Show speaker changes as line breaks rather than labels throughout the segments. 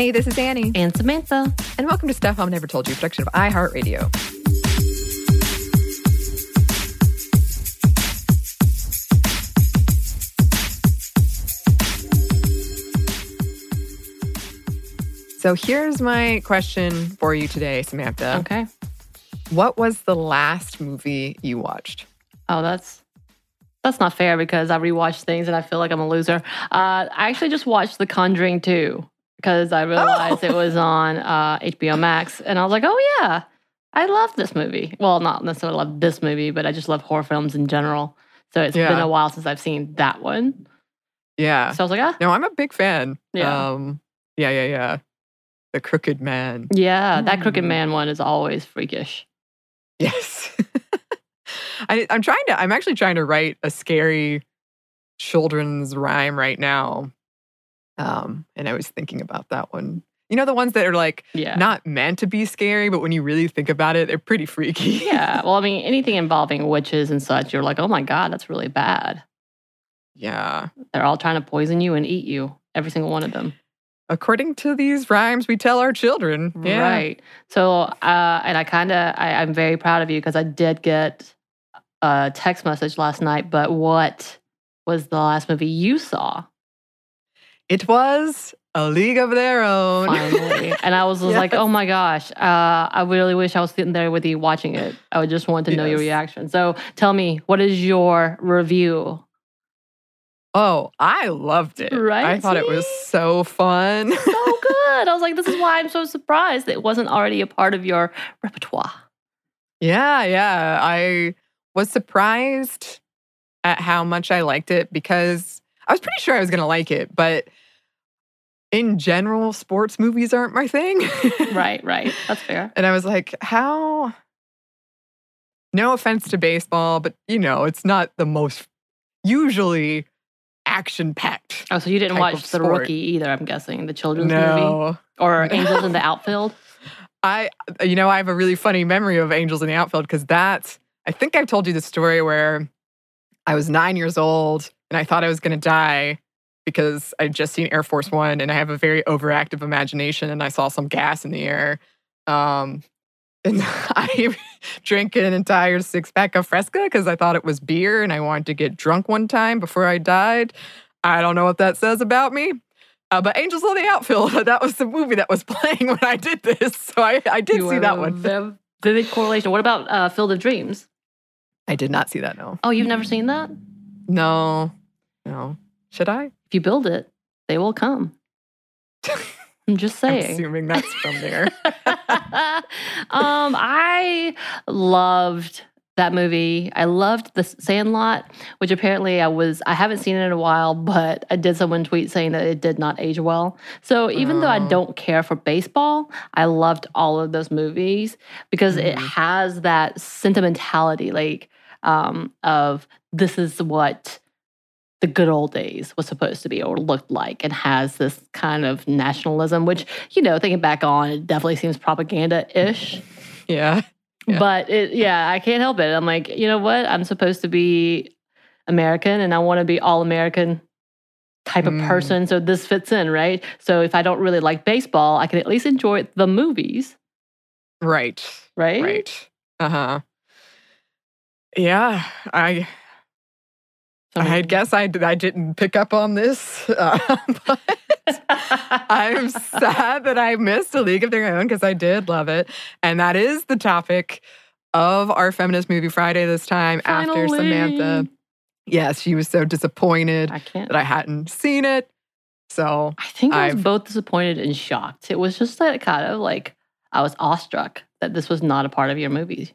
Hey, this is Annie.
And Samantha.
And welcome to Stuff Mom Never Told You, production of iHeartRadio. So here's my question for you today, Samantha.
Okay.
What was the last movie you watched?
Oh, that's that's not fair because I rewatched things and I feel like I'm a loser. Uh, I actually just watched The Conjuring 2 because I realized oh. it was on uh, HBO Max, and I was like, oh yeah, I love this movie. Well, not necessarily love this movie, but I just love horror films in general. So it's yeah. been a while since I've seen that one.
Yeah.
So I was like, ah.
No, I'm a big fan.
Yeah.
Um, yeah, yeah, yeah. The Crooked Man.
Yeah, that Crooked mm. Man one is always freakish.
Yes. I, I'm trying to, I'm actually trying to write a scary children's rhyme right now. Um, and I was thinking about that one. You know, the ones that are like
yeah.
not meant to be scary, but when you really think about it, they're pretty freaky.
yeah. Well, I mean, anything involving witches and such, you're like, oh my God, that's really bad.
Yeah.
They're all trying to poison you and eat you, every single one of them
according to these rhymes we tell our children.
Yeah. Right. So, uh, and I kind of, I'm very proud of you because I did get a text message last night. But what was the last movie you saw?
It was A League of Their Own.
Finally. and I was yes. like, oh my gosh, uh, I really wish I was sitting there with you watching it. I would just want to know yes. your reaction. So tell me, what is your review
Oh, I loved it.
Right?
I thought it was so fun.
so good. I was like, this is why I'm so surprised it wasn't already a part of your repertoire.
Yeah, yeah. I was surprised at how much I liked it because I was pretty sure I was going to like it, but in general, sports movies aren't my thing.
right, right. That's fair.
And I was like, how? No offense to baseball, but you know, it's not the most usually action packed.
Oh, so you didn't watch The Rookie either, I'm guessing, the children's
no.
movie? Or. Angels in the Outfield?
I, you know, I have a really funny memory of Angels in the Outfield because that's, I think I've told you the story where I was nine years old and I thought I was going to die because I'd just seen Air Force One and I have a very overactive imagination and I saw some gas in the air. Um, and I drank an entire six pack of Fresca because I thought it was beer and I wanted to get drunk one time before I died. I don't know what that says about me. Uh, but Angels on the Outfield, that was the movie that was playing when I did this. So I, I did
you
see that one.
Vivid correlation. What about uh, Field of Dreams?
I did not see that, no.
Oh, you've never seen that?
No. Should I? If
you build it, they will come. I'm just saying.
I'm assuming that's from there.
um, I loved that movie. I loved The Sandlot, which apparently I was I haven't seen it in a while, but I did someone tweet saying that it did not age well. So even oh. though I oh. don't care for baseball, I loved all of those movies because mm-hmm. it has that sentimentality like um, of this is what the good old days was supposed to be or looked like and has this kind of nationalism, which, you know, thinking back on, it definitely seems propaganda ish.
Yeah.
yeah. But it, yeah, I can't help it. I'm like, you know what? I'm supposed to be American and I want to be all American type of mm. person. So this fits in, right? So if I don't really like baseball, I can at least enjoy the movies.
Right.
Right.
Right. Uh huh. Yeah. I I guess I, I didn't pick up on this, uh, but I'm sad that I missed A League of Their Own because I did love it. And that is the topic of our Feminist Movie Friday this time
Finally.
after Samantha. Yes, she was so disappointed
I
that I hadn't seen it. So
I think I was I've, both disappointed and shocked. It was just like kind of like I was awestruck that this was not a part of your movies.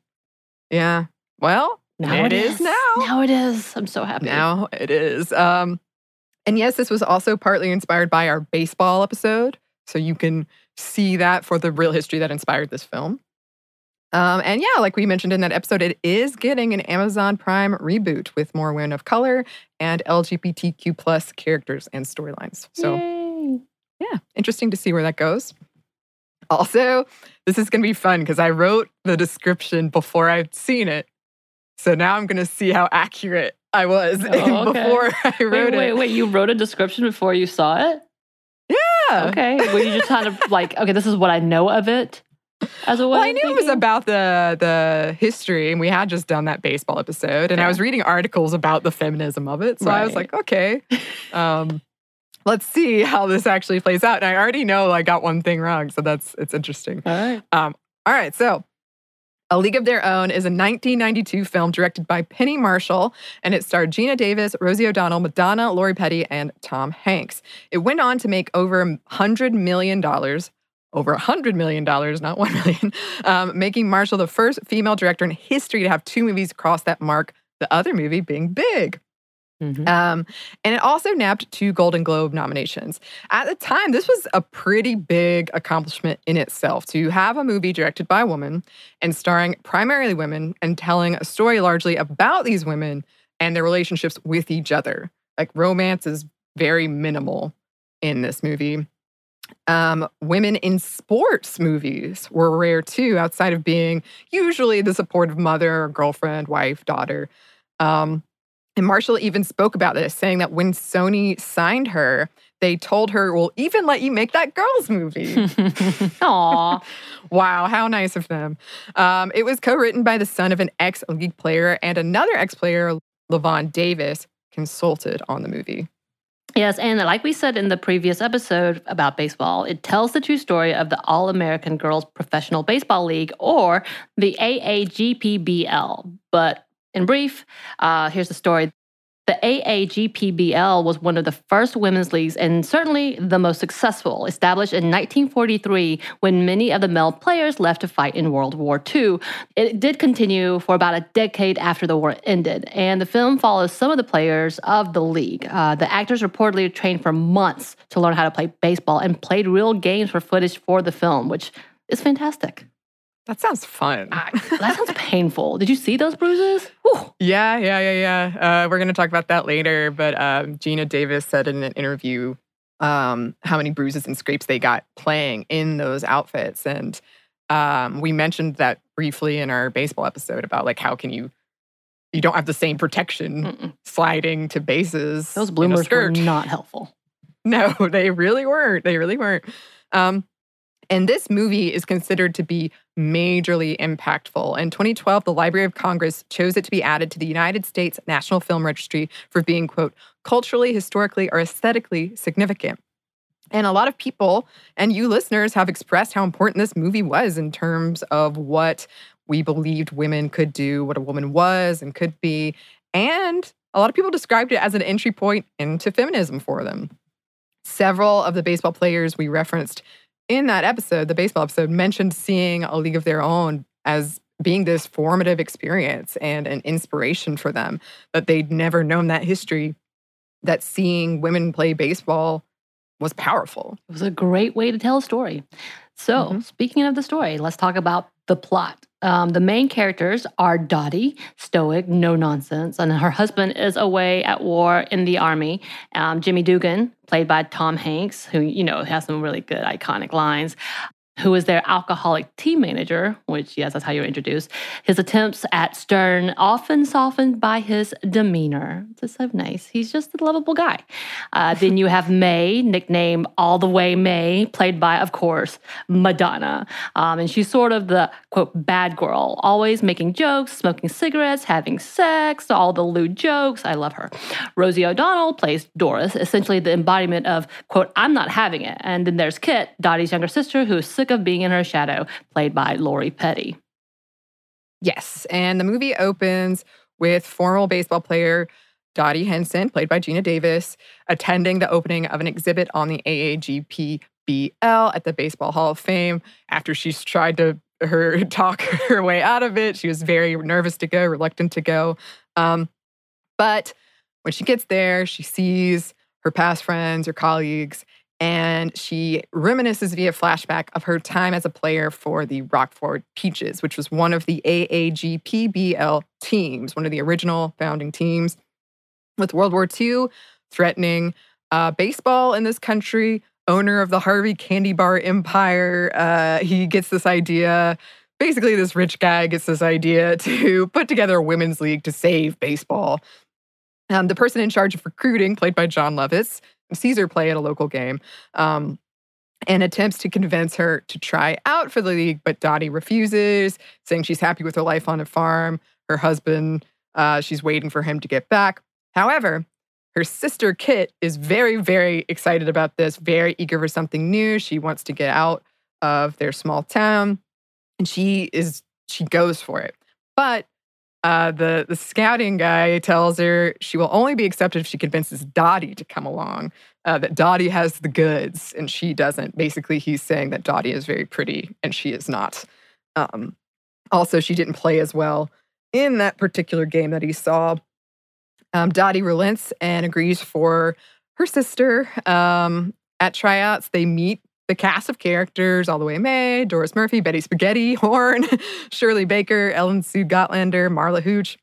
Yeah. Well,
now
it, it is. is. now.
Now it is. I'm so happy.
Now it is. Um, and yes, this was also partly inspired by our baseball episode. So you can see that for the real history that inspired this film. Um, and yeah, like we mentioned in that episode, it is getting an Amazon Prime reboot with more women of color and LGBTQ plus characters and storylines. So
Yay.
yeah, interesting to see where that goes. Also, this is going to be fun because I wrote the description before I'd seen it. So now I'm going to see how accurate I was
oh, okay.
before I wrote
wait,
it.
Wait, wait, you wrote a description before you saw it?
Yeah, Yeah.
Okay. Were you just kind of like, okay, this is what I know of it as a way?
Well, I knew it was about the the history, and we had just done that baseball episode, and I was reading articles about the feminism of it. So I was like, okay, um, let's see how this actually plays out. And I already know I got one thing wrong, so that's it's interesting.
All right.
Um, all right, so A League of Their Own is a 1992 film directed by Penny Marshall, and it starred Geena Davis, Rosie O'Donnell, Madonna, Lori Petty, and Tom Hanks. It went on to make over $100 million. Over $100 million, not 1 million, um, making Marshall the first female director in history to have two movies cross that mark, the other movie being Big.
Mhm.
Um, and it also nabbed two Golden Globe nominations. At the time, this was a pretty big accomplishment in itself to have a movie directed by a woman and starring primarily women and telling a story largely about these women and their relationships with each other. Like romance is very minimal in this movie. Um, women in sports movies were rare too, outside of being usually the supportive mother, girlfriend, wife, daughter. Um, and Marshall even spoke about this, saying that when Sony signed her, they told her, we'll even let you make that girls movie.
Aw.
wow, how nice of them. Um, it was co written by the son of an ex league player and another ex player, Lavonne Davis, consulted on the movie.
Yes, and like we said in the previous episode about baseball, it tells the true story of the All American Girls Professional Baseball League, or the AAGPBL. But in brief, uh, here's the story. The AAGPBL was one of the first women's leagues and certainly the most successful, established in 1943 when many of the male players left to fight in World War II. It did continue for about a decade after the war ended, and the film follows some of the players of the league. Uh, the actors reportedly trained for months to learn how to play baseball and played real games for footage for the film, which is fantastic.
That sounds fun.
That sounds painful. Did you see those bruises? Whew.
Yeah, yeah, yeah, yeah. Uh, we're going to talk about that later. But um, Geena Davis said in an interview um, how many bruises and scrapes they got playing in those outfits. And um, we mentioned that briefly in our baseball episode about like how can you you don't have the same protection
Mm-mm.
sliding to bases.
Those bloomers were not helpful.
No, they really weren't. They really weren't. Um, and this movie is considered to be majorly impactful. In 2012, the Library of Congress chose it to be added to the United States National Film Registry for being, quote, culturally, historically, or aesthetically significant. And a lot of people and you listeners have expressed how important this movie was in terms of what we believed women could do, what a woman was and could be. And a lot of people described it as an entry point into feminism for them. Several of the baseball players we referenced in that episode, the baseball episode, mentioned seeing a league of their own as being this formative experience and an inspiration for them, that they'd never known that history, that seeing women play baseball was powerful.
It was a great way to tell a story. So,
Mhm.
speaking of the story, let's talk about the plot. Um, the main characters are Dottie, stoic, no nonsense, and her husband is away at war in the army. Um, Jimmy Dugan, played by Tom Hanks, who you know has some really good iconic lines. Who is their alcoholic team manager, which, yes, that's how you're introduced. His attempts at stern often softened by his demeanor. Just so nice. He's just a lovable guy. Uh, then you have May, nicknamed All the Way May, played by, of course, Madonna. Um, and she's sort of the quote bad girl, always making jokes, smoking cigarettes, having sex, all the lewd jokes. I love her. Rosie O'Donnell plays Doris, essentially the embodiment of quote I'm not having it. And then there's Kit, Dottie's younger sister, who is sick of being in her shadow, played by Lori Petty.
Yes. And the movie opens with former baseball player Dottie Hinson, played by Geena Davis, attending the opening of an exhibit on the AAGPBL at the Baseball Hall of Fame. After she's tried to her talk her way out of it, she was very nervous to go, reluctant to go. Um, but when she gets there, she sees her past friends, her colleagues, and she reminisces via flashback of her time as a player for the Rockford Peaches, which was one of the AAGPBL teams, one of the original founding teams. With World War II threatening uh, baseball in this country, owner of the Harvey Candy Bar empire, uh, he gets this idea. Basically, this rich guy gets this idea to put together a women's league to save baseball. Um, the person in charge of recruiting, played by Jon Lovitz, her play at a local game. Um, and attempts to convince her to try out for the league, but Dottie refuses, saying she's happy with her life on a farm. Her husband, uh, she's waiting for him to get back. However, her sister Kit is very, very excited about this, very eager for something new. She wants to get out of their small town, and she is she goes for it. But uh, the the scouting guy tells her she will only be accepted if she convinces Dottie to come along. Uh, that Dottie has the goods and she doesn't. Basically, he's saying that Dottie is very pretty and she is not. Um, also, she didn't play as well in that particular game that he saw. Um, Dottie relents and agrees for her sister. Um, at tryouts, they meet the cast of characters all the way May, Doris Murphy, Betty Spaghetti, Horn, Shirley Baker, Ellen Sue Gotlander, Marla Hooch,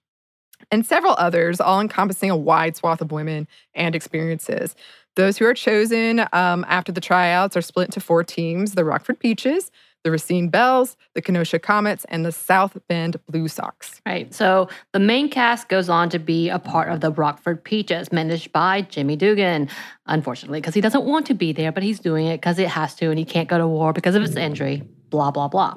and several others, all encompassing a wide swath of women and experiences. Those who are chosen um, after the tryouts are split into four teams the Rockford Peaches, the Racine Belles, the Kenosha Comets, and the South Bend Blue Sox.
Right. So the main cast goes on to be a part of the Rockford Peaches, managed by Jimmy Dugan, unfortunately, because he doesn't want to be there, but he's doing it because it has to, and he can't go to war because of his injury. Blah, blah, blah.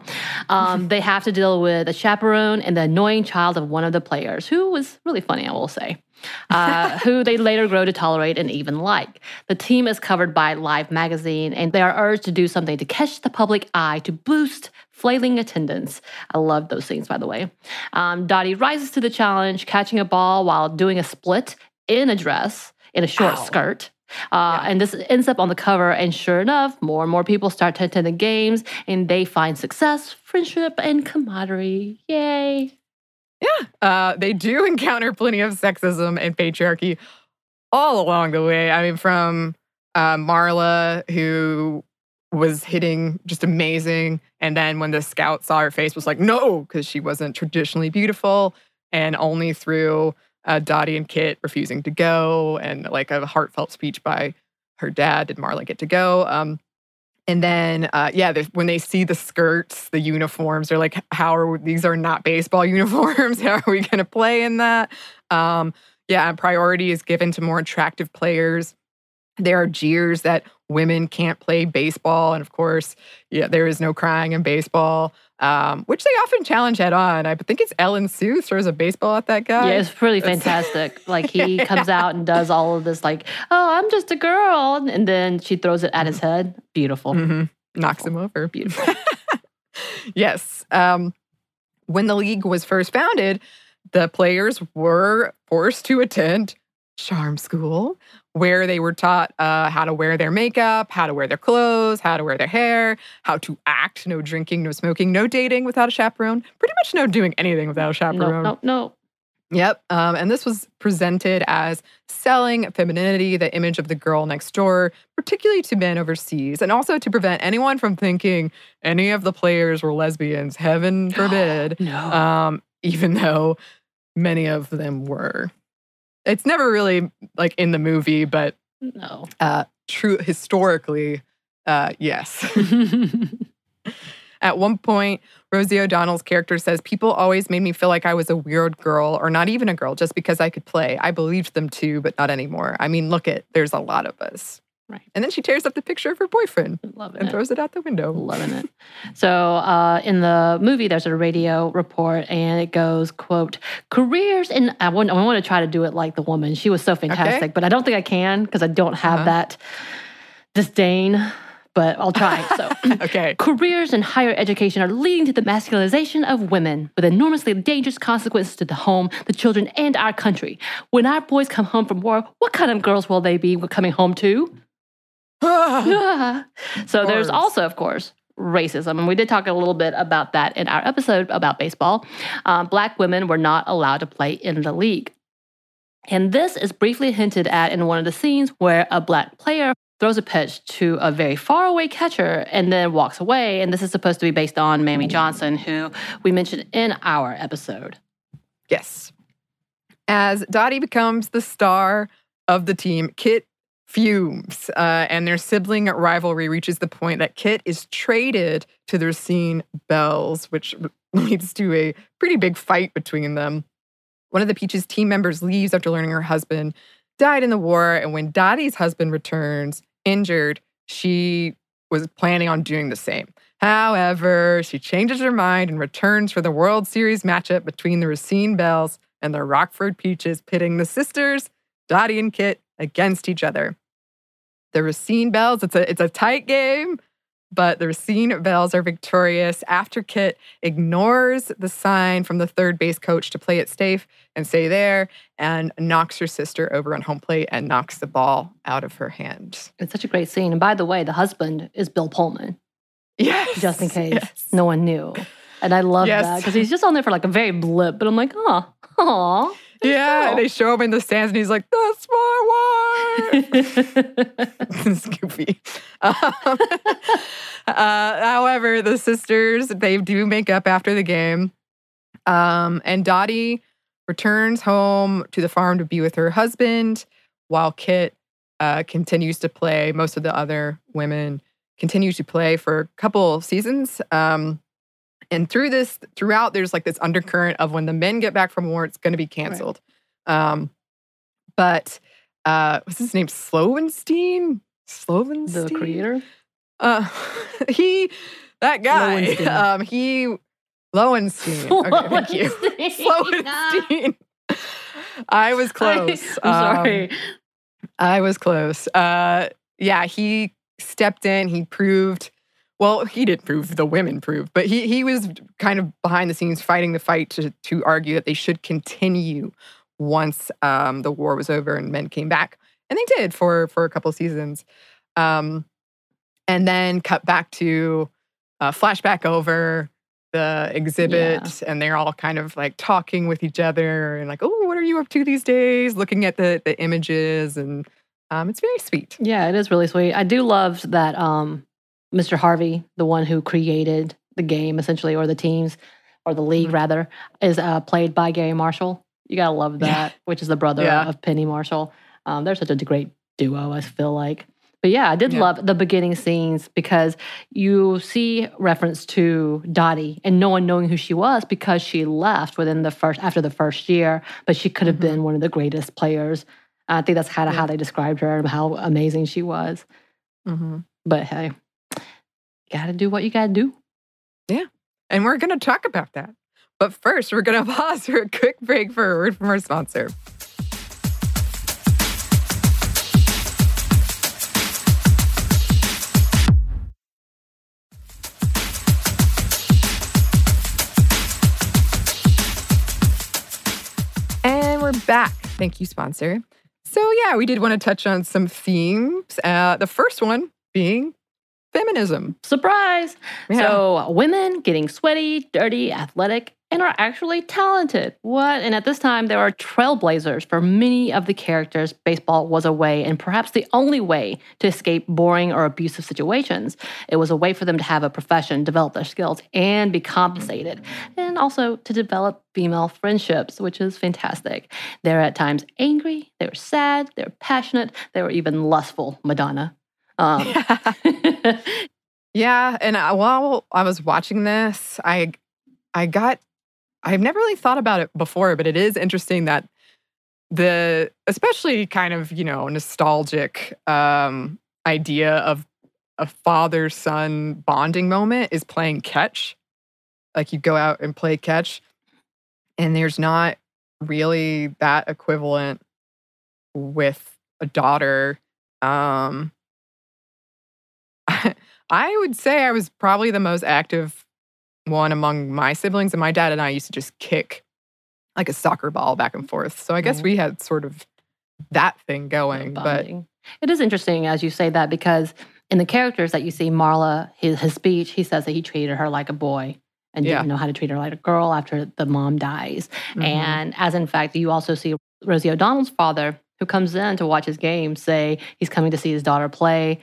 Um, they have to deal with a chaperone and the annoying child of one of the players, who was really funny, I will say uh, who they later grow to tolerate and even like. The team is covered by Life magazine, and they are urged to do something to catch the public eye to boost flailing attendance. I love those scenes, by the way. Um, Dottie rises to the challenge, catching a ball while doing a split in a dress in a short Ow. skirt. Uh, yeah. And this ends up on the cover. And sure enough, more and more people start to attend the games and they find success, friendship, and camaraderie. Yay.
Yeah, uh, they do encounter plenty of sexism and patriarchy all along the way. I mean, from uh, Marla, who was hitting just amazing. And then when the scout saw her face, was like, no, because she wasn't traditionally beautiful. And only through uh, Dottie and Kit refusing to go and like a heartfelt speech by her dad did Marla get to go. Um, and then, uh, yeah, when they see the skirts, the uniforms, they're like, "How are we, these are not baseball uniforms? How are we going to play in that?" Um, yeah, priority is given to more attractive players. There are jeers that women can't play baseball, and of course, yeah, there is no crying in baseball um, which they often challenge head on. I think it's Ellen Sue throws a baseball at that guy.
Yeah, it's really fantastic. like he comes out and does all of this, like, oh, I'm just a girl. And then she throws it at his head. Beautiful.
Mm-hmm. Knocks
Beautiful.
him over.
Beautiful.
yes. Um, when the league was first founded, the players were forced to attend charm school, where they were taught uh, how to wear their makeup, how to wear their clothes, how to wear their hair, how to act. No drinking, no smoking, no dating without a chaperone. Pretty much no doing anything without a chaperone.
No, no, no.
Yep. Um, and this was presented as selling femininity, the image of the girl next door, particularly to men overseas, and also to prevent anyone from thinking any of the players were lesbians. Heaven forbid.
no.
Um, even though many of them were. It's never really like in the movie, but
no.
Uh, true historically, uh, yes. At one point, Rosie O'Donnell's character says, People always made me feel like I was a weird girl or not even a girl just because I could play. I believed them too, but not anymore. I mean, look at there's a lot of us.
Right.
And then she tears up the picture of her boyfriend
Loving
and
it.
throws it out the window.
Loving it. So uh, in the movie, there's a radio report, and it goes, "quote Careers in." I want, I want to try to do it like the woman. She was so fantastic, okay. but I don't think I can because I don't have uh-huh. that disdain. But I'll try. So,
okay.
Careers in higher education are leading to the masculinization of women with enormously dangerous consequences to the home, the children, and our country. When our boys come home from war, what kind of girls will they be coming home to? so there's also, of course, racism. And we did talk a little bit about that in our episode about baseball. Um, black women were not allowed to play in the league. And this is briefly hinted at in one of the scenes where a black player throws a pitch to a very far away catcher and then walks away. And this is supposed to be based on Mamie Johnson, who we mentioned in our episode.
Yes. As Dottie becomes the star of the team, Kit fumes, uh, and their sibling rivalry reaches the point that Kit is traded to the Racine Belles, which leads to a pretty big fight between them. One of the Peaches team members leaves after learning her husband died in the war, and when Dottie's husband returns injured, she was planning on doing the same. However, she changes her mind and returns for the World Series matchup between the Racine Belles and the Rockford Peaches, pitting the sisters, Dottie and Kit, against each other. The Racine Belles, it's a, it's a tight game, but the Racine Belles are victorious after Kit ignores the sign from the third base coach to play it safe and stay there and knocks her sister over on home plate and knocks the ball out of her hand.
It's such a great scene. And by the way, the husband is Bill Pullman.
Yes.
Just in case
yes.
no one knew. And I love
Yes.
that because he's just on there for like a very blip, but I'm like, oh, aw.
Yeah,
Bill.
they show him in the stands and he's like, That's my wife. Scoopy. Um, uh, however, the sisters, they do make up after the game. Um, and Dottie returns home to the farm to be with her husband while Kit uh, continues to play. Most of the other women continue to play for a couple seasons. Um, and through this, throughout, there's like this undercurrent of when the men get back from war, it's going to be canceled. Um, but uh, what's his name? Slovenstein? Slovenstein?
the creator.
Uh, he, that guy,
Lowenstein.
um, he, Lowenstein. Okay, thank you. Slowenstein. I was close.
I'm
Um,
sorry.
I was close. Uh, yeah, he stepped in. He proved. Well, he didn't prove. The women proved, but he he was kind of behind the scenes fighting the fight to to argue that they should continue once um, the war was over and men came back, and they did for for a couple seasons, um, and then cut back to uh, flashback over the exhibit, and they're all kind of like talking with each other and like, oh, what are you up to these days? Looking at the the images, and um, it's very sweet.
Yeah, it is really sweet. I do love that um, Mr. Harvey, the one who created the game essentially, or the teams, or the league
Mhm.
rather, is uh, played by Garry Marshall. You gotta love
Yeah.
that, which is the brother
Yeah.
of Penny Marshall. Um, they're such a great duo, I feel like. But yeah, I did
Yeah.
love the beginning scenes because you see reference to Dottie and no one knowing who she was because she left within the first after the first year, but she could have
Mhm.
been one of the greatest players. I think that's kind of
Yeah.
how they described her and how amazing she was.
Mm-hmm.
But hey, gotta do what you gotta do. Yeah.
And we're going to talk about that. But first, we're going to pause for a quick break for a word from our sponsor. And we're back. Thank you, sponsor. So, yeah, we did want to touch on some themes. Uh, the first one being feminism.
Surprise!
Yeah.
So, women getting sweaty, dirty, athletic, and are actually talented. What? And at this time, there are trailblazers for many of the characters. Baseball was a way, and perhaps the only way, to escape boring or abusive situations. It was a way for them to have a profession, develop their skills, and be compensated, and also to develop female friendships, which is fantastic. They're at times angry, they were sad, they were passionate, they were even lustful. Madonna. Um,
Yeah, and I, while I was watching this, I I got I've never really thought about it before, but it is interesting that the especially kind of, you know, nostalgic um idea of a father son bonding moment is playing catch. Like you go out and play catch and there's not really that equivalent with a daughter um I would say I was probably the most active one among my siblings, and my dad and I used to just kick like a soccer ball back and forth. So I guess
Mhm.
we had sort of that thing going. But
it is interesting as you say that because in the characters that you see, Marla, his, his speech, he says that he treated her like a boy and
Yeah.
didn't know how to treat her like a girl after the mom dies.
mhm.
And as in fact, you also see Rosie O'Donnell's father, who comes in to watch his game, say he's coming to see his daughter play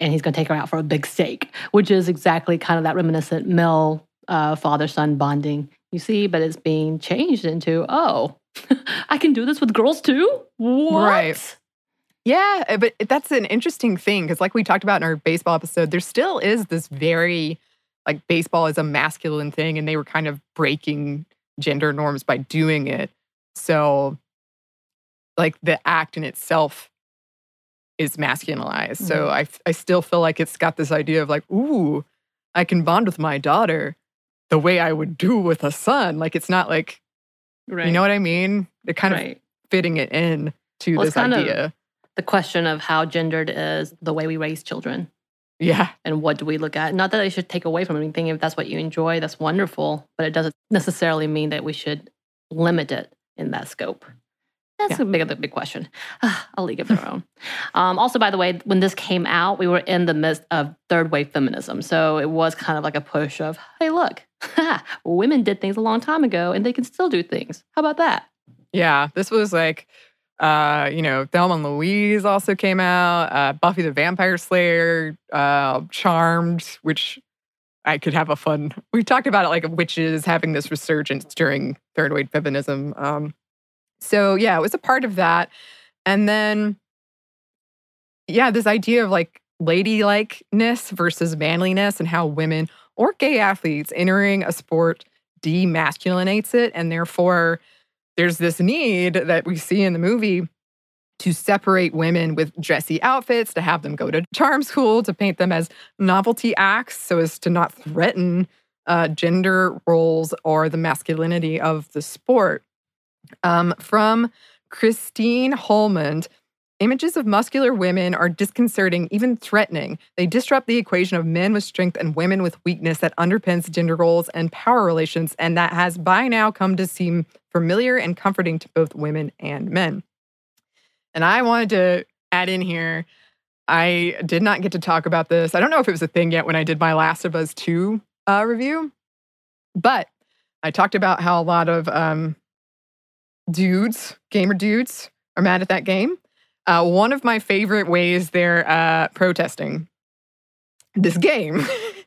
and he's going to take her out for a big steak, which is exactly kind of that reminiscent male uh, father son bonding you see, but it's being changed into, oh, I can do this with girls too? What?
Right. Yeah, uh, but that's an interesting thing because, like we talked about in our baseball episode, there still is this very like baseball is a masculine thing, and they were kind of breaking gender norms by doing it. So, like the act in itself is masculinized. So mm-hmm. I, I still feel like it's got this idea of like, ooh, I can bond with my daughter the way I would do with a son. Like it's not like,
Right.
you know what I mean? They're kind of fitting it in to
Well,
this idea.
the question of how gendered is the way we raise children
yeah.
and what do we look at. Not that I should take away from anything. If that's what you enjoy, that's wonderful. But it doesn't necessarily mean that we should limit it in that scope. That's a big, big question. a league of their own. um, also, by the way, when this came out, we were in the midst of third wave feminism. So it was kind of like a push of, hey, look, women did things a long time ago and they can still do things. How about that?
Yeah. This was like, uh, you know, Thelma and Louise also came out, uh, Buffy the Vampire Slayer, uh, Charmed, which I could have a fun. We talked about it like witches having this resurgence during third wave feminism. Um, so yeah, it was a part of that. And then, yeah, this idea of like ladylikeness versus manliness and how women or gay athletes entering a sport demasculinates it. And therefore, there's this need that we see in the movie to separate women with dressy outfits, to have them go to charm school, to paint them as novelty acts so as to not threaten uh, gender roles or the masculinity of the sport. Um, from Christine Holmlund, images of muscular women are disconcerting, even threatening. They disrupt the equation of men with strength and women with weakness that underpins gender roles and power relations, and that has by now come to seem familiar and comforting to both women and men. And I wanted to add in here, I did not get to talk about this. I don't know if it was a thing yet when I did my Last of Us 2 uh, review, but I talked about how a lot of um, dudes, gamer dudes, are mad at that game. Uh, one of my favorite ways they're uh, protesting this game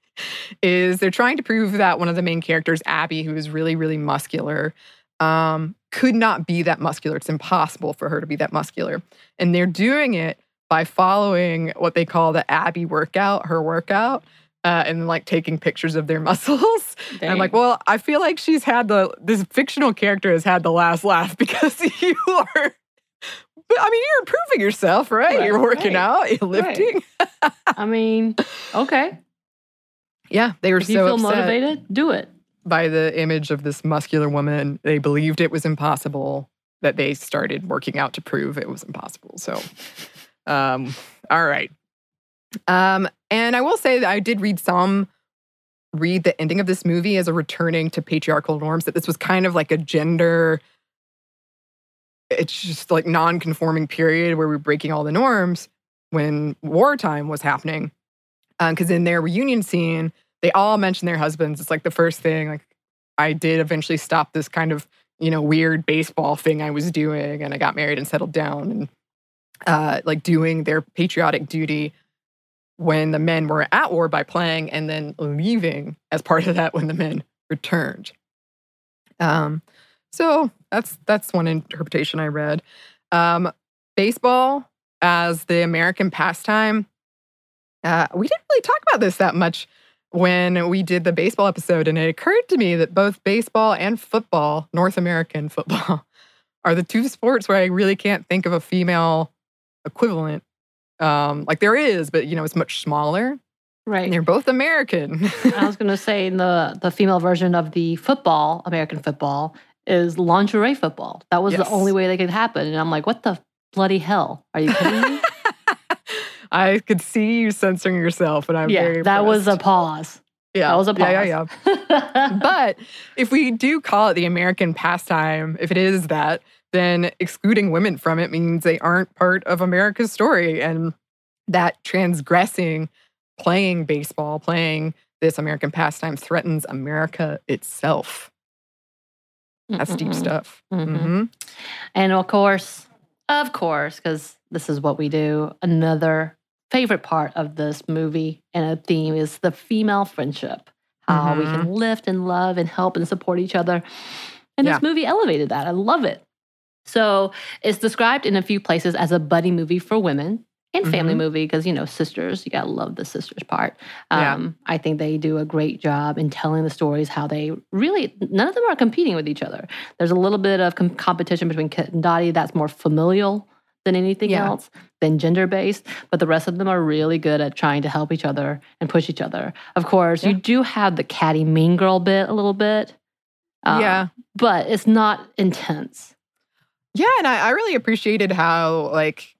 is they're trying to prove that one of the main characters, Abby, who is really, really muscular, um, could not be that muscular. It's impossible for her to be that muscular. And they're doing it by following what they call the Abby workout, her workout. Uh, and like taking pictures of their muscles. I'm like, well, I feel like she's had the this fictional character has had the last laugh because you are. But I mean, you're improving yourself, right?
Right,
you're working
right,
out, you're
right.
lifting.
I mean, okay.
Yeah, they were
If you
so
feel
upset
motivated, do it.
by the image of this muscular woman. They believed it was impossible. That they started working out to prove it was impossible. So, um, all right. Um, and I will say that I did read some read the ending of this movie as a returning to patriarchal norms. That this was kind of like a gender. It's just like non-conforming period where we're breaking all the norms when wartime was happening. Because in their reunion scene, they all mention their husbands. It's like the first thing. Like I did eventually stop this kind of you know weird baseball thing I was doing, and I got married and settled down, and uh, like doing their patriotic duty when the men were at war by playing, and then leaving as part of that when the men returned. Um, so that's that's one interpretation I read. Um, baseball as the American pastime. Uh, we didn't really talk about this that much when we did the baseball episode, and it occurred to me that both baseball and football, North American football, are the two sports where I really can't think of a female equivalent. Um, like there is, but you know, it's much smaller.
Right.
And they're both American.
I was going to say the the female version of the football, American football, is lingerie football. That was
Yes.
the only way that could happen, and I'm like, what the bloody hell? Are you kidding me?
I could see you censoring yourself, and I'm
yeah,
very
that was a pause.
yeah,
that was a
pause. yeah,
yeah,
yeah. But if we do call it the American pastime, if it is that, then excluding women from it means they aren't part of America's story. And that transgressing, playing baseball, playing this American pastime threatens America itself. That's deep
Mm-mm-mm.
stuff.
Mhm.
hmm
And of course, of course, because this is what we do, another favorite part of this movie and a theme is the female friendship. How we can lift and love and help and support each other. And
Yeah.
this movie elevated that. I love it. So it's described in a few places as a buddy movie for women and family
Mhm.
movie because, you know, sisters, you got to love the sisters part.
Yeah.
Um, I think they do a great job in telling the stories how they really, none of them are competing with each other. There's a little bit of com- competition between Kit and Dottie that's more familial than anything
Yeah.
else, than gender based. But the rest of them are really good at trying to help each other and push each other. Of course, you do have the catty mean girl bit a little bit. um,
yeah.
But it's not intense.
Yeah, and I, I really appreciated how like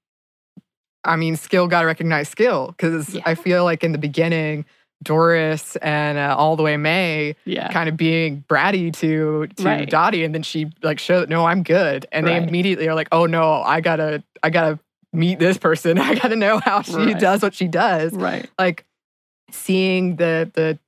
I mean, skill got to recognize skill because
Yeah.
I feel like in the beginning, Doris and uh, all the way May
Yeah.
kind of being bratty to to
Right.
Dottie, and then she like showed no, I'm good, and they immediately are like, oh no, I gotta I gotta meet this person, I gotta know how she
Right.
does what she does,
Right.
like seeing the the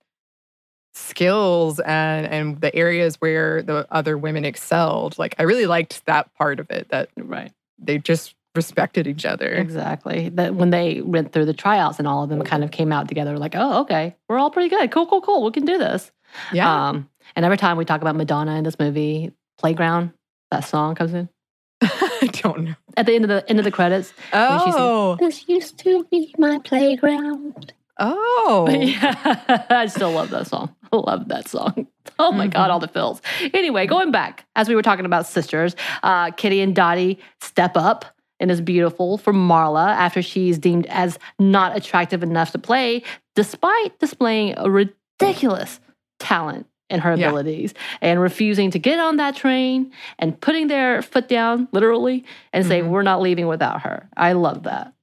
skills and and the areas where the other women excelled like i really liked that part of it that
Right.
they just respected each other
Exactly. That when they went through the tryouts and all of them kind of came out together, like, oh, okay, we're all pretty good. Cool, cool, cool. We can do this.
yeah
Um, and every time we talk about Madonna in this movie, Playground, that song comes in.
i don't know
At the end of the end of the credits. she said-
oh
This used to be my playground.
oh
Yeah, I still love that song. I love that song. Oh my God,
Mhm.
all the fills. Anyway, going back, as we were talking about sisters, uh, Kitty and Dottie step up and is beautiful for Marla after she's deemed as not attractive enough to play, despite displaying a ridiculous talent in her
Yeah.
abilities and refusing to get on that train and putting their foot down, literally, and saying,
Mhm.
We're not leaving without her. I love that.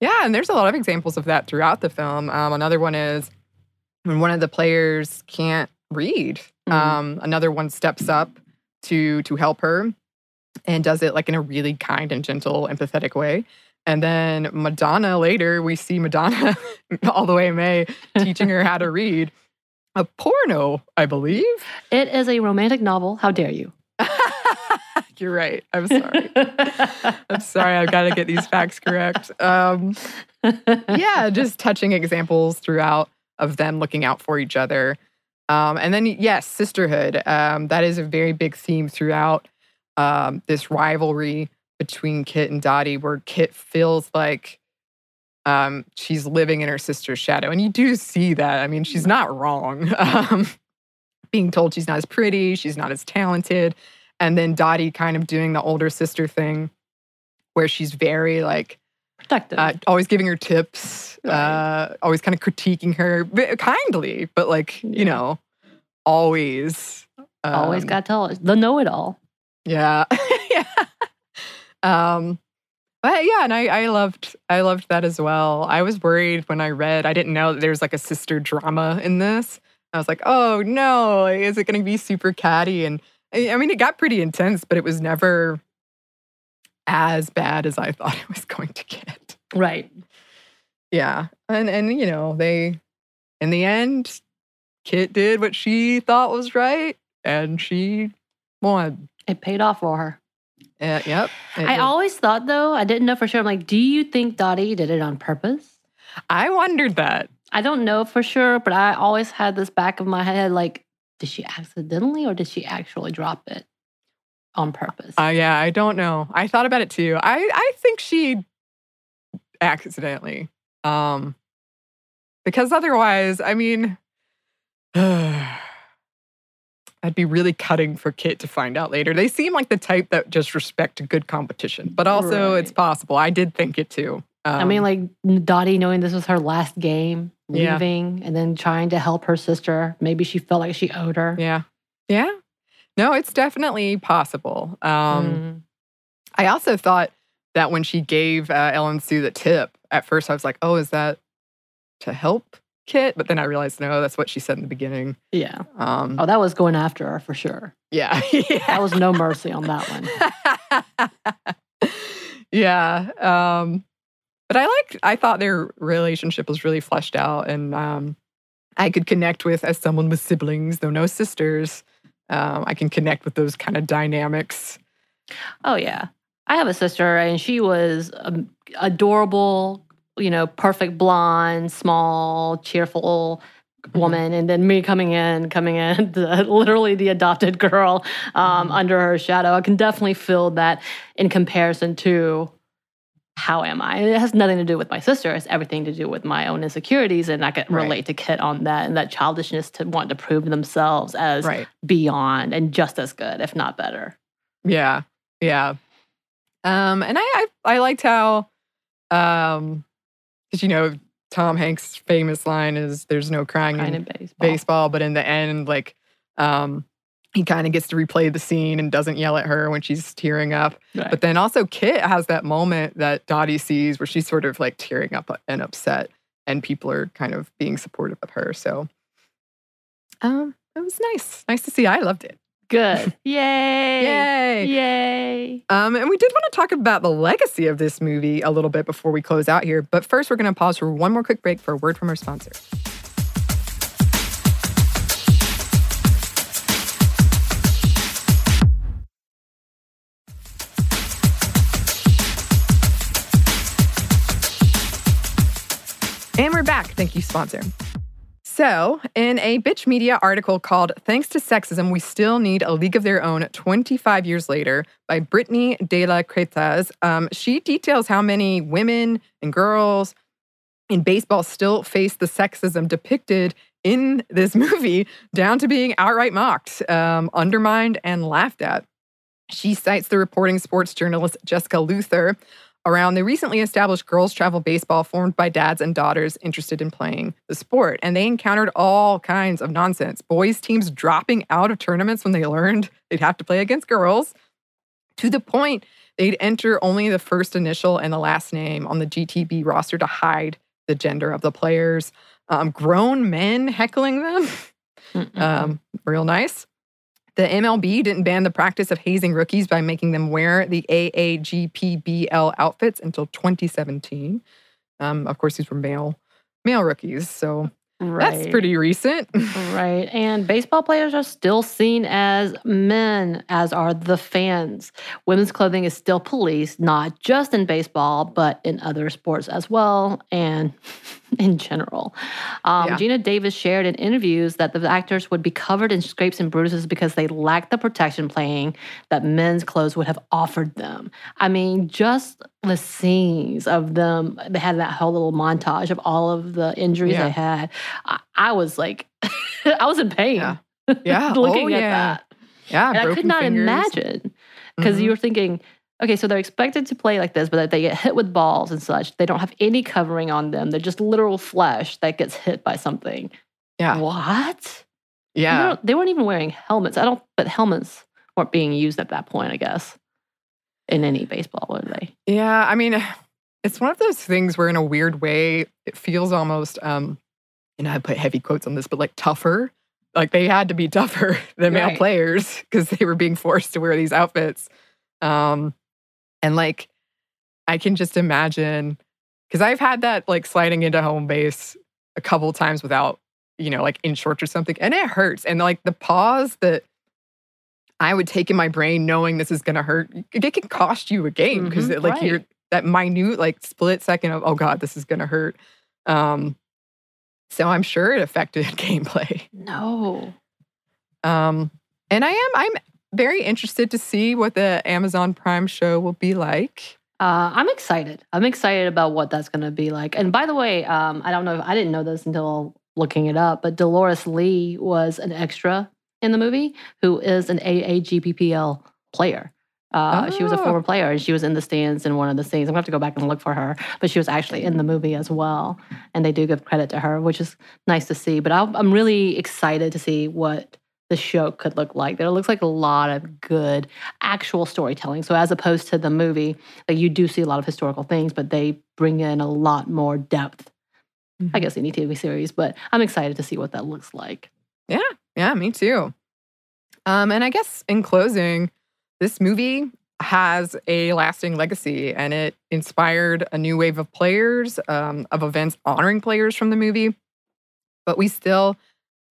Yeah, and there's a lot of examples of that throughout the film. Um, another one is one of the players can't read.
Mhm.
Um, another one steps up to to help her and does it like in a really kind and gentle, empathetic way. And then Madonna later, we see Madonna all the way May teaching her how to read a porno, I believe.
It is a romantic novel. How dare you?
You're right. I'm sorry. I'm sorry. I've got to get these facts correct. Um, yeah, just touching examples throughout of them looking out for each other. Um, and then, yes, sisterhood. Um, that is a very big theme throughout um, this rivalry between Kit and Dottie, where Kit feels like um, she's living in her sister's shadow. And you do see that. I mean, she's not wrong. Um, being told she's not as pretty, she's not as talented. And then Dottie kind of doing the older sister thing where she's very like,
Protective.
uh, always giving her tips,
Right.
uh, always kind of critiquing her v- kindly, but like,
Yeah.
you know, always.
Always
um,
got to tell us. The know it all.
Yeah. yeah. Um, but yeah, and I, I loved I loved that as well. I was worried when I read, I didn't know that there was like a sister drama in this. I was like, oh no, is it gonna be super catty? And I mean it got pretty intense, but it was never as bad as I thought it was going to get.
Right.
Yeah. And and you know, they in the end, Kit did what she thought was right and she won.
It paid off for her.
Uh, yep.
I
did.
always thought, though, I didn't know for sure. I'm like, do you think Dottie did it on purpose?
I wondered that.
I don't know for sure, but I always had this back of my head like, did she accidentally or did she actually drop it on purpose?
Uh, yeah, I don't know. I thought about it too. I, I think she accidentally. Um, because otherwise, I mean, I'd be really cutting for Kit to find out later. They seem like the type that just respect good competition, but also it's possible. I did think it too.
I mean,
Um,
like Dottie knowing this was her last game,
Yeah.
leaving, and then trying to help her sister. Maybe she felt like she owed her.
yeah, yeah. No, it's definitely possible. Um,
Mm.
I also thought that when she gave uh, Ellen Sue the tip, at first I was like, oh, is that to help Kit? But then I realized, no, that's what she said in the beginning.
Yeah.
Um,
Oh, that was going after her for sure.
yeah.
That was no mercy on that one.
yeah. Um, but I liked, I thought their relationship was really fleshed out and um, I could connect with, as someone with siblings, though no sisters, um, I can connect with those kind of dynamics.
Oh yeah, I have a sister, and she was um, adorable. You know, perfect blonde, small, cheerful woman, and then me coming in, coming in, the, literally the adopted girl um,
Mhm.
under her shadow. I can definitely feel that in comparison to how am I? It has nothing to do with my sister. It's everything to do with my own insecurities, and I can
Right.
relate to Kit on that and that childishness to want to prove themselves as
Right.
beyond and just as good, if not better.
Yeah. Yeah. Um, and I, I I liked how, um, because you know Tom Hanks' famous line is "There's no crying
Kind
in
of baseball.
baseball," but in the end, like, um, he kind of gets to replay the scene and doesn't yell at her when she's tearing up.
Right.
But then also Kit has that moment that Dottie sees where she's sort of like tearing up and upset, and people are kind of being supportive of her. So, um, it was nice, nice to see. I loved it.
Good. Yay.
Yay!
Yay.
Um, and we did want to talk about the legacy of this movie a little bit before we close out here. But first, we're going to pause for one more quick break for a word from our sponsor. Back. Thank you, sponsor. So, in a Bitch Media article called Thanks to Sexism, We Still Need a League of Their Own 25 Years Later by Brittany De La Cretas, um, she details how many women and girls in baseball still face the sexism depicted in this movie, down to being outright mocked, um, undermined, and laughed at. She cites the reporting sports journalist Jessica Luther around the recently established girls travel baseball formed by dads and daughters interested in playing the sport. And they encountered all kinds of nonsense. Boys' teams dropping out of tournaments when they learned they'd have to play against girls, to the point they'd enter only the first initial and the last name on the GTB roster to hide the gender of the players. Um, grown men heckling them. um, real nice. The MLB didn't ban the practice of hazing rookies by making them wear the AAGPBL outfits until 2017. Um, of course, these were male male rookies, so that's pretty recent.
Right. And baseball players are still seen as men, as are the fans. Women's clothing is still policed, not just in baseball, but in other sports as well and in general. Um,
Yeah.
Geena Davis shared in interviews that the actors would be covered in scrapes and bruises because they lacked the protection playing that men's clothes would have offered them. I mean, just the scenes of them, they had that whole little montage of all of the injuries
Yeah.
they had. I, I was like, I was in pain
Yeah. Yeah.
looking
oh,
at
yeah.
that.
Yeah.
And I could not
fingers.
imagine because
Mhm.
you were thinking, okay, so they're expected to play like this, but they get hit with balls and such. They don't have any covering on them. They're just literal flesh that gets hit by something.
Yeah.
What?
Yeah.
They weren't even wearing helmets. I don't, but helmets weren't being used at that point, I guess, in any baseball, were they?
Yeah. I mean, it's one of those things where, in a weird way, it feels almost, um, you know, I put heavy quotes on this, but like tougher. Like they had to be tougher than male
Right.
players because they were being forced to wear these outfits. Um, and like, I can just imagine because I've had that like sliding into home base a couple times without, you know, like in shorts or something, and it hurts. And like the pause that I would take in my brain, knowing this is going to hurt, it can cost you a game because
Mhm,
like
right.
you're that minute like split second of oh god, this is going to hurt. Um, so I'm sure it affected gameplay.
No.
Um, and I am I'm very interested to see what the Amazon Prime show will be like.
Uh, I'm excited. I'm excited about what that's going to be like. And by the way, um, I don't know if I didn't know this until looking it up, but Dolores Lee was an extra in the movie who is an AAGPBL player. Uh, She was a
Oh.
former player and she was in the stands in one of the scenes. I'm going to have to go back and look for her, but she was actually in the movie as well. And they do give credit to her, which is nice to see. But I'll, I'm really excited to see what the show could look like. There looks like a lot of good actual storytelling. So as opposed to the movie, like you do see a lot of historical things, but they bring in a lot more depth. I guess any TV series, but I'm excited to see what that looks like.
Yeah, yeah, me too. Um, and I guess in closing, this movie has a lasting legacy and it inspired a new wave of players, um, of events honoring players from the movie. But we still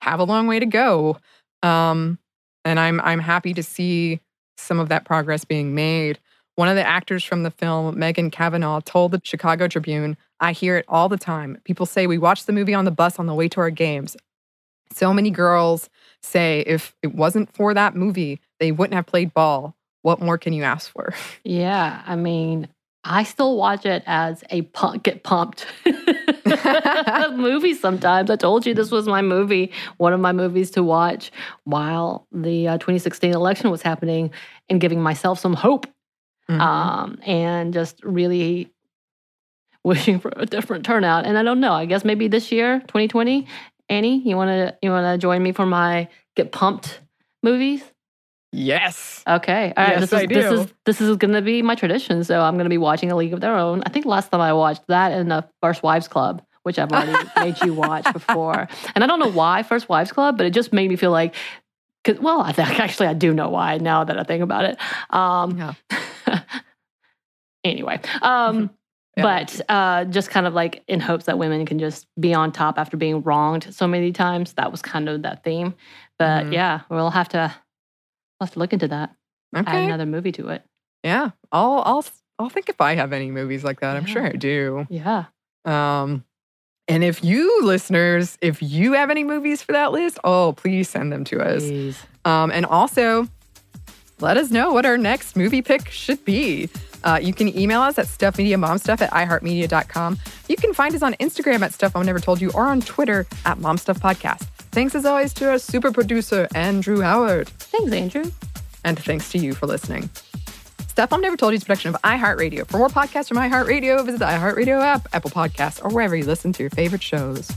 have a long way to go. Um, and I'm I'm happy to see some of that progress being made. One of the actors from the film, Megan Cavanagh, told the Chicago Tribune, I hear it all the time. People say we watched the movie on the bus on the way to our games. So many girls say if it wasn't for that movie, they wouldn't have played ball. What more can you ask for?
Yeah, I mean, I still watch it as a pump, get pumped movie sometimes. I told you this was my movie, one of my movies to watch while the uh, 2016 election was happening and giving myself some hope
Mhm.
um, and just really wishing for a different turnout. And I don't know. I guess maybe this year, 2020, Anney, you want to you want to join me for my get pumped movies?
Yes.
Okay. All right.
Yes,
this is
I
this is this is going to be my tradition. So I'm going to be watching A League of Their Own. I think last time I watched that and the First Wives Club, which I've already made you watch before. And I don't know why First Wives Club, but it just made me feel like cuz well, I think actually I do know why now that I think about it. Um
Yeah.
anyway, um
Yeah.
but uh, just kind of like in hopes that women can just be on top after being wronged so many times. That was kind of that theme. But
Mhm.
yeah, we'll have to we'll have to look into that. Add another movie to it.
Yeah. I'll I'll I'll think if I have any movies like that. I'm sure I do.
Yeah.
Um and if you listeners, if you have any movies for that list, oh, please send them to us.
Please.
Um, and also, let us know what our next movie pick should be. Uh, you can email us at stuffmediamomstuff at iheartmedia.com. You can find us on Instagram at Stuff Mom Never Told You or on Twitter at MomStuffPodcast. Thanks as always to our super producer, Andrew Howard.
Thanks, Andrew.
And thanks to you for listening. Stuff Mom Never Told You is a production of iHeartRadio. For more podcasts from iHeartRadio, visit the iHeartRadio app, Apple Podcasts, or wherever you listen to your favorite shows.